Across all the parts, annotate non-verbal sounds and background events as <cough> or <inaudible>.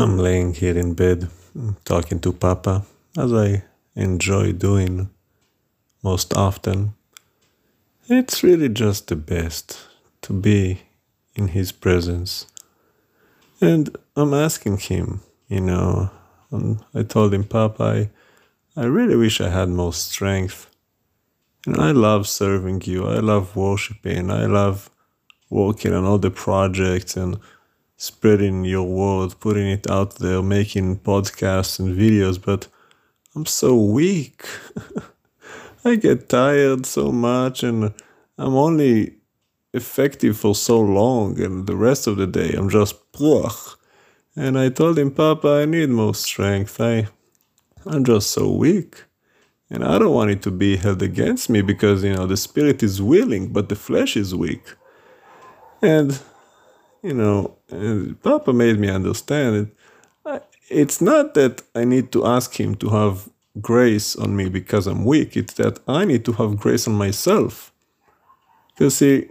I'm laying here in bed talking to Papa as I enjoy doing most often. It's really just the best to be in his presence. And I'm asking him, you know, I told him, Papa, I, I really wish I had more strength. And I love serving you. I love worshiping. I love working on all the projects and spreading your word, putting it out there, making podcasts and videos, but I'm so weak. <laughs> I get tired so much and I'm only effective for so long, and the rest of the day I'm just Bruch. And I told him, Papa, I need more strength. I, I'm just so weak. And I don't want it to be held against me because, you know, the spirit is willing, but the flesh is weak. And you know, Papa made me understand it. It's not that I need to ask him to have grace on me because I'm weak. It's that I need to have grace on myself. Because see,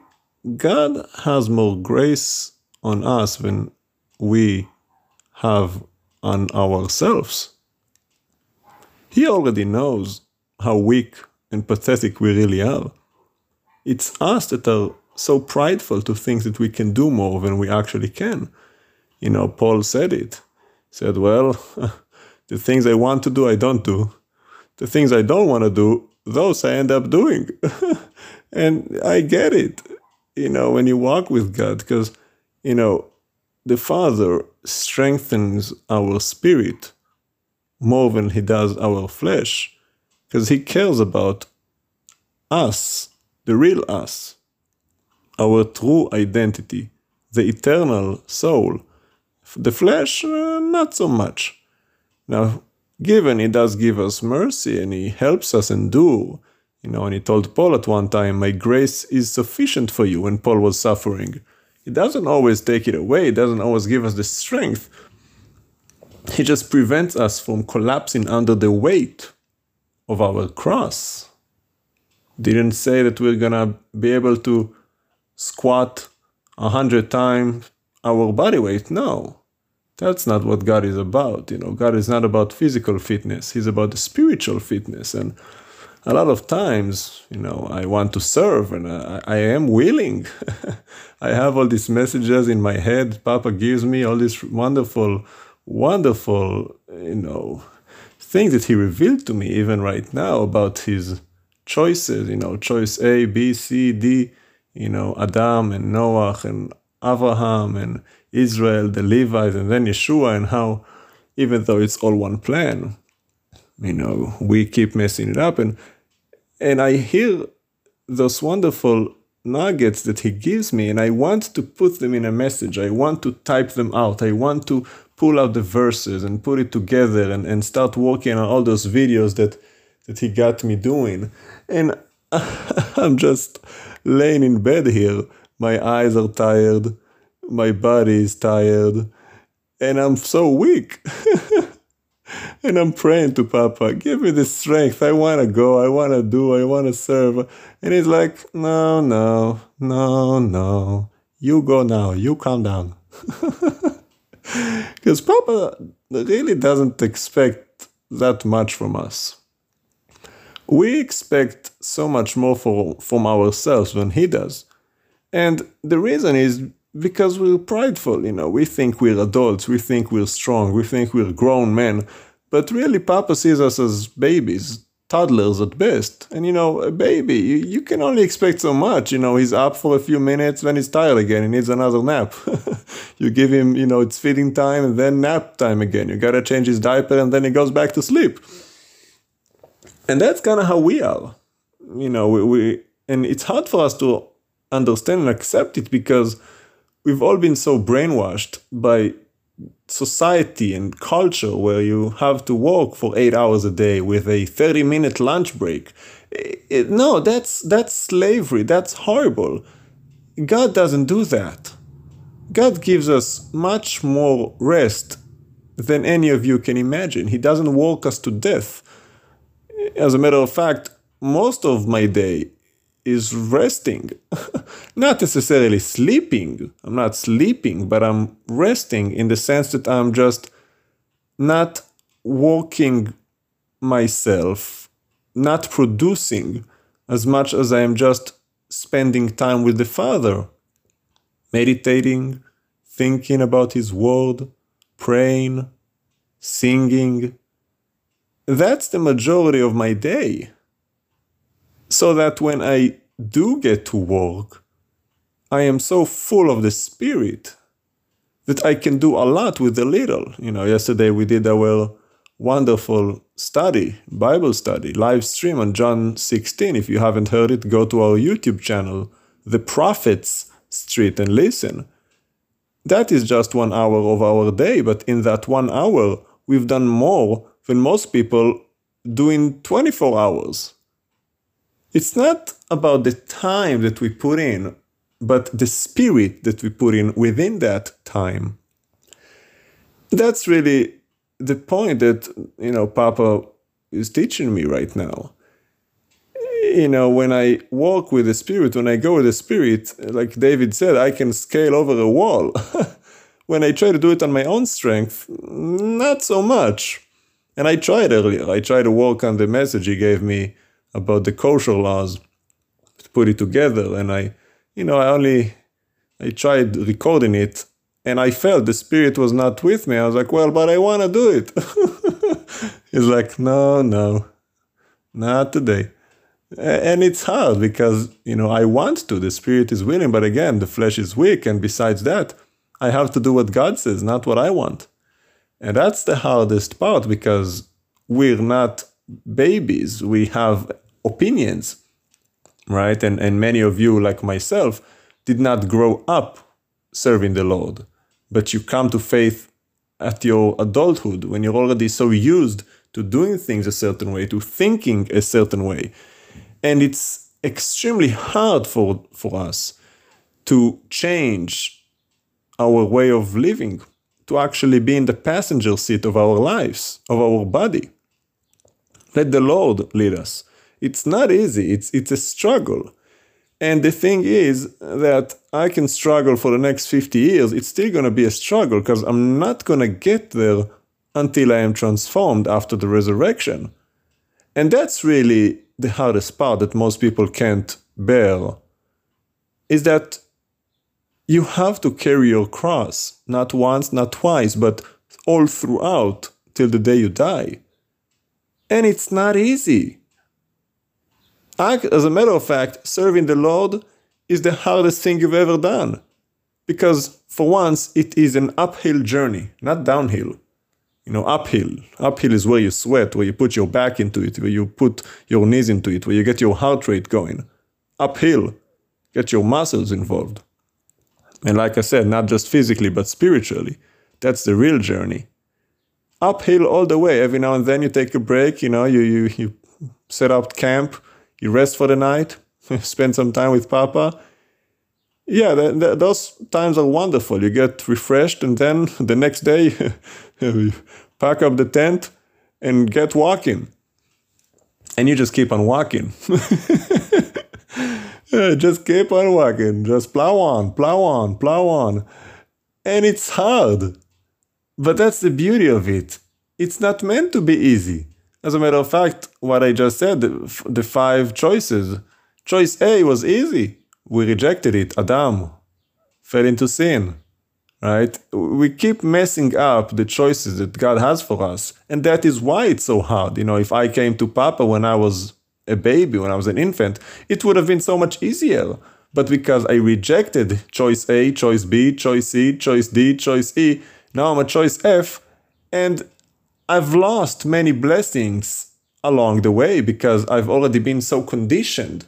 God has more grace on us than we have on ourselves. He already knows how weak and pathetic we really are. It's us that are so prideful to think that we can do more than we actually can. You know, Paul said it. He said, Well, <laughs> the things I want to do, I don't do. The things I don't want to do, those I end up doing. <laughs> and I get it, you know, when you walk with God, because, you know, the Father strengthens our spirit more than he does our flesh, because he cares about us, the real us our true identity, the eternal soul. The flesh, uh, not so much. Now, given he does give us mercy and he helps us endure, you know, and he told Paul at one time, My grace is sufficient for you when Paul was suffering. He doesn't always take it away, he doesn't always give us the strength. He just prevents us from collapsing under the weight of our cross. Didn't say that we're gonna be able to squat a hundred times our body weight. No, that's not what God is about. You know, God is not about physical fitness. He's about the spiritual fitness. And a lot of times, you know, I want to serve and I, I am willing. <laughs> I have all these messages in my head. Papa gives me all these wonderful, wonderful, you know, things that he revealed to me even right now about his choices, you know, choice A, B, C, D you know, Adam and Noah and Abraham and Israel, the Levites, and then Yeshua, and how even though it's all one plan, you know, we keep messing it up. And and I hear those wonderful nuggets that he gives me, and I want to put them in a message. I want to type them out. I want to pull out the verses and put it together and, and start working on all those videos that that he got me doing. And <laughs> I'm just laying in bed here. My eyes are tired. My body is tired. And I'm so weak. <laughs> and I'm praying to Papa, give me the strength. I want to go. I want to do. I want to serve. And he's like, no, no, no, no. You go now. You calm down. <laughs> Because Papa really doesn't expect that much from us we expect so much more for, from ourselves than he does. And the reason is because we're prideful, you know, we think we're adults, we think we're strong, we think we're grown men, but really Papa sees us as babies, toddlers at best. And you know, a baby, you, you can only expect so much. You know, he's up for a few minutes, then he's tired again, he needs another nap. <laughs> you give him, you know, it's feeding time and then nap time again. You gotta change his diaper and then he goes back to sleep and that's kind of how we are. You know we, we and it's hard for us to understand and accept it because we've all been so brainwashed by society and culture where you have to work for eight hours a day with a 30 minute lunch break. It, it, no that's that's slavery. That's horrible. God doesn't do that. God gives us much more rest than any of you can imagine. He doesn't work us to death as a matter of fact, most of my day is resting. <laughs> not necessarily sleeping. I'm not sleeping, but I'm resting in the sense that I'm just not working myself, not producing as much as I am just spending time with the Father, meditating, thinking about His Word, praying, singing. That's the majority of my day. So that when I do get to work, I am so full of the Spirit that I can do a lot with a little. You know, yesterday we did our wonderful study, Bible study, live stream on John 16. If you haven't heard it, go to our YouTube channel, The Prophets Street, and listen. That is just one hour of our day, but in that one hour, we've done more than most people do in 24 hours. It's not about the time that we put in, but the spirit that we put in within that time. That's really the point that, you know, Papa is teaching me right now. You know, when I walk with the Spirit, when I go with the Spirit, like David said, I can scale over a wall. <laughs> when I try to do it on my own strength, not so much. And I tried earlier. I tried to work on the message he gave me about the kosher laws, to put it together. And I, you know, I only, I tried recording it and I felt the spirit was not with me. I was like, well, but I want to do it. <laughs> He's like, no, no, not today. And it's hard because, you know, I want to. The spirit is willing, but again, the flesh is weak. And besides that, I have to do what God says, not what I want. And that's the hardest part because we're not babies. We have opinions, right? And, and many of you, like myself, did not grow up serving the Lord but you come to faith at your adulthood when you're already so used to doing things a certain way, to thinking a certain way. And it's extremely hard for, for us to change our way of living, to actually be in the passenger seat of our lives, of our body. Let the Lord lead us. It's not easy, it's, it's a struggle. And the thing is that I can struggle for the next 50 years. It's still going to be a struggle because I'm not going to get there until I am transformed after the resurrection. And that's really the hardest part that most people can't bear is that you have to carry your cross, not once, not twice, but all throughout till the day you die. And it's not easy as a matter of fact, serving the Lord is the hardest thing you've ever done. Because for once, it is an uphill journey, not downhill. You know, uphill. Uphill is where you sweat, where you put your back into it, where you put your knees into it, where you get your heart rate going. Uphill, get your muscles involved. And like I said, not just physically, but spiritually. That's the real journey. Uphill all the way. Every now and then you take a break, you know, you, you, you set up camp, you rest for the night, <laughs> spend some time with Papa. Yeah, the, the, those times are wonderful. You get refreshed, and then <laughs> the next day, you <laughs> pack up the tent and get walking. And you just keep on walking. <laughs> just keep on walking. Just plow on, plow on, plow on. And it's hard. But that's the beauty of it. It's not meant to be easy. As a matter of fact, what I just said, the, the five choices, choice A was easy. We rejected it. Adam fell into sin, right? We keep messing up the choices that God has for us. And that is why it's so hard. You know, if I came to Papa when I was a baby, when I was an infant, it would have been so much easier. But because I rejected choice A, choice B, choice C, choice D, choice E, now I'm a choice F. And I've lost many blessings along the way because I've already been so conditioned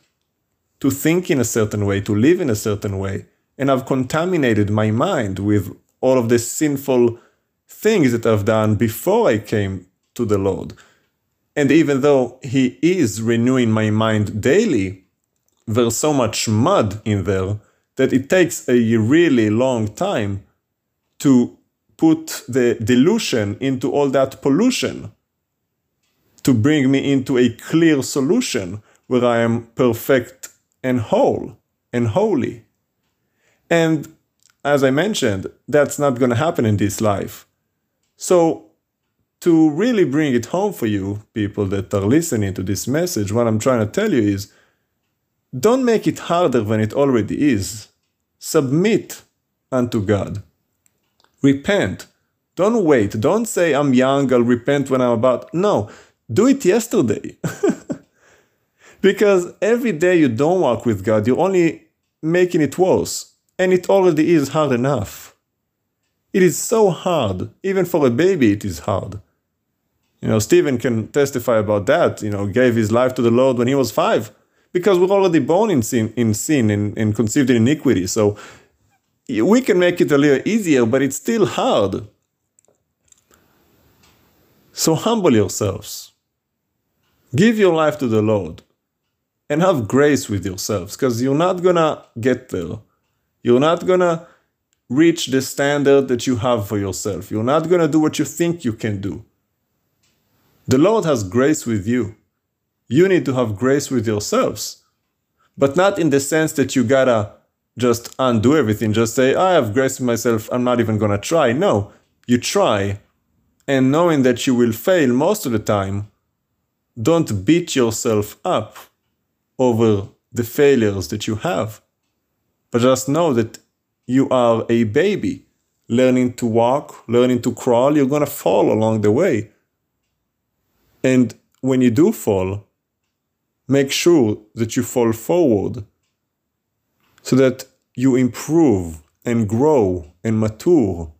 to think in a certain way, to live in a certain way. And I've contaminated my mind with all of the sinful things that I've done before I came to the Lord. And even though He is renewing my mind daily, there's so much mud in there that it takes a really long time to put the dilution into all that pollution to bring me into a clear solution where I am perfect and whole and holy. And as I mentioned, that's not going to happen in this life. So to really bring it home for you, people that are listening to this message, what I'm trying to tell you is don't make it harder than it already is. Submit unto God. Repent. Don't wait. Don't say, I'm young, I'll repent when I'm about. No, do it yesterday. <laughs> because every day you don't walk with God, you're only making it worse. And it already is hard enough. It is so hard. Even for a baby, it is hard. You know, Steven can testify about that. You know, gave his life to the Lord when he was five because we're already born in sin, in sin and, and conceived in iniquity. So we can make it a little easier, but it's still hard. So humble yourselves. Give your life to the Lord and have grace with yourselves because you're not gonna get there. You're not gonna reach the standard that you have for yourself. You're not gonna do what you think you can do. The Lord has grace with you. You need to have grace with yourselves, but not in the sense that you gotta just undo everything, just say, I have grace with myself, I'm not even gonna try. No, you try, and knowing that you will fail most of the time, don't beat yourself up over the failures that you have. But just know that you are a baby learning to walk, learning to crawl, you're gonna fall along the way. And when you do fall, make sure that you fall forward so that you improve and grow and mature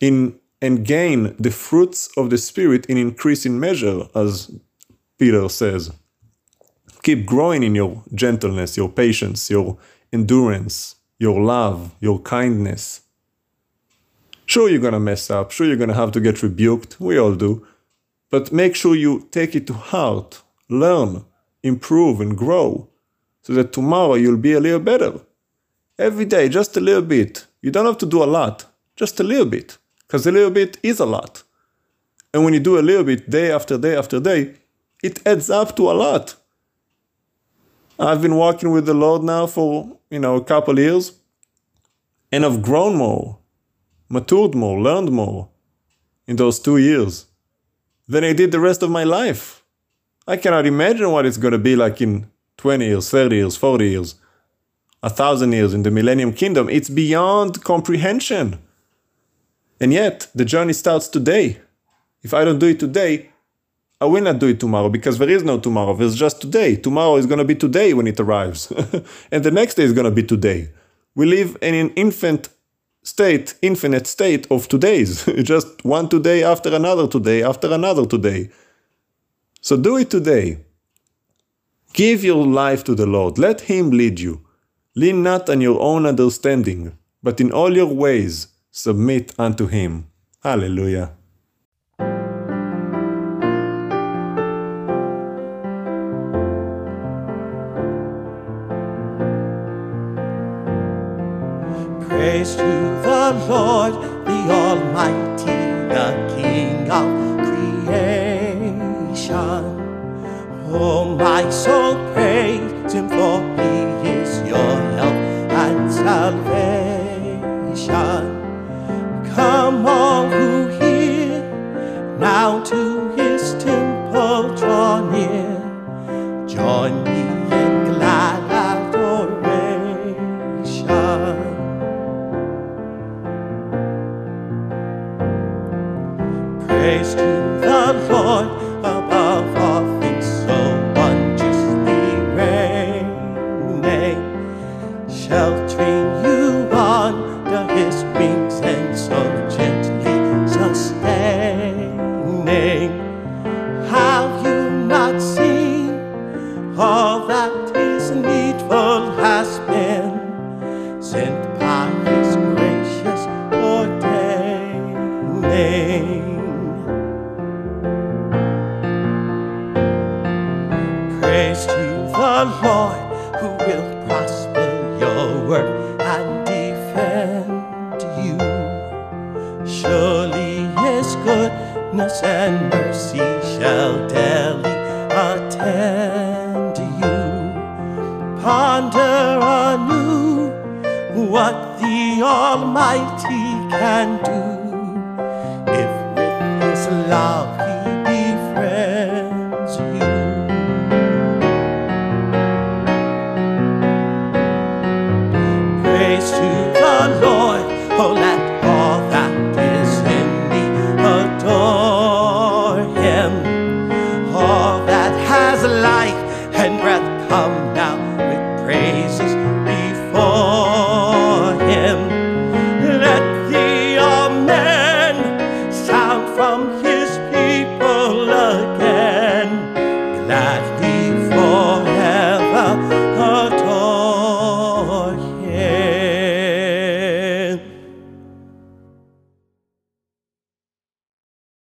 in and gain the fruits of the spirit in increasing measure as peter says. Keep growing in your gentleness your patience your endurance your love your kindness. Sure you're going to mess up. Sure you're going to have to get rebuked. We all do but make sure you take it to heart learn improve and grow so that tomorrow you'll be a little better. Every day, just a little bit. You don't have to do a lot, just a little bit, because a little bit is a lot. And when you do a little bit day after day after day, it adds up to a lot. I've been walking with the Lord now for, you know, a couple years, and I've grown more, matured more, learned more in those two years than I did the rest of my life. I cannot imagine what it's going to be like in 20 years, 30 years, 40 years, a thousand years in the Millennium Kingdom. It's beyond comprehension. And yet, the journey starts today. If I don't do it today, I will not do it tomorrow because there is no tomorrow. There's just today. Tomorrow is going to be today when it arrives. <laughs> and the next day is going to be today. We live in an infant state, infinite state of todays. <laughs> just one today after another today after another today. So do it today. Give your life to the Lord. Let Him lead you. Lean not on your own understanding, but in all your ways submit unto Him. Hallelujah. Praise to the Lord, the Almighty, shall daily attend you. Ponder anew what the Almighty can do if with his light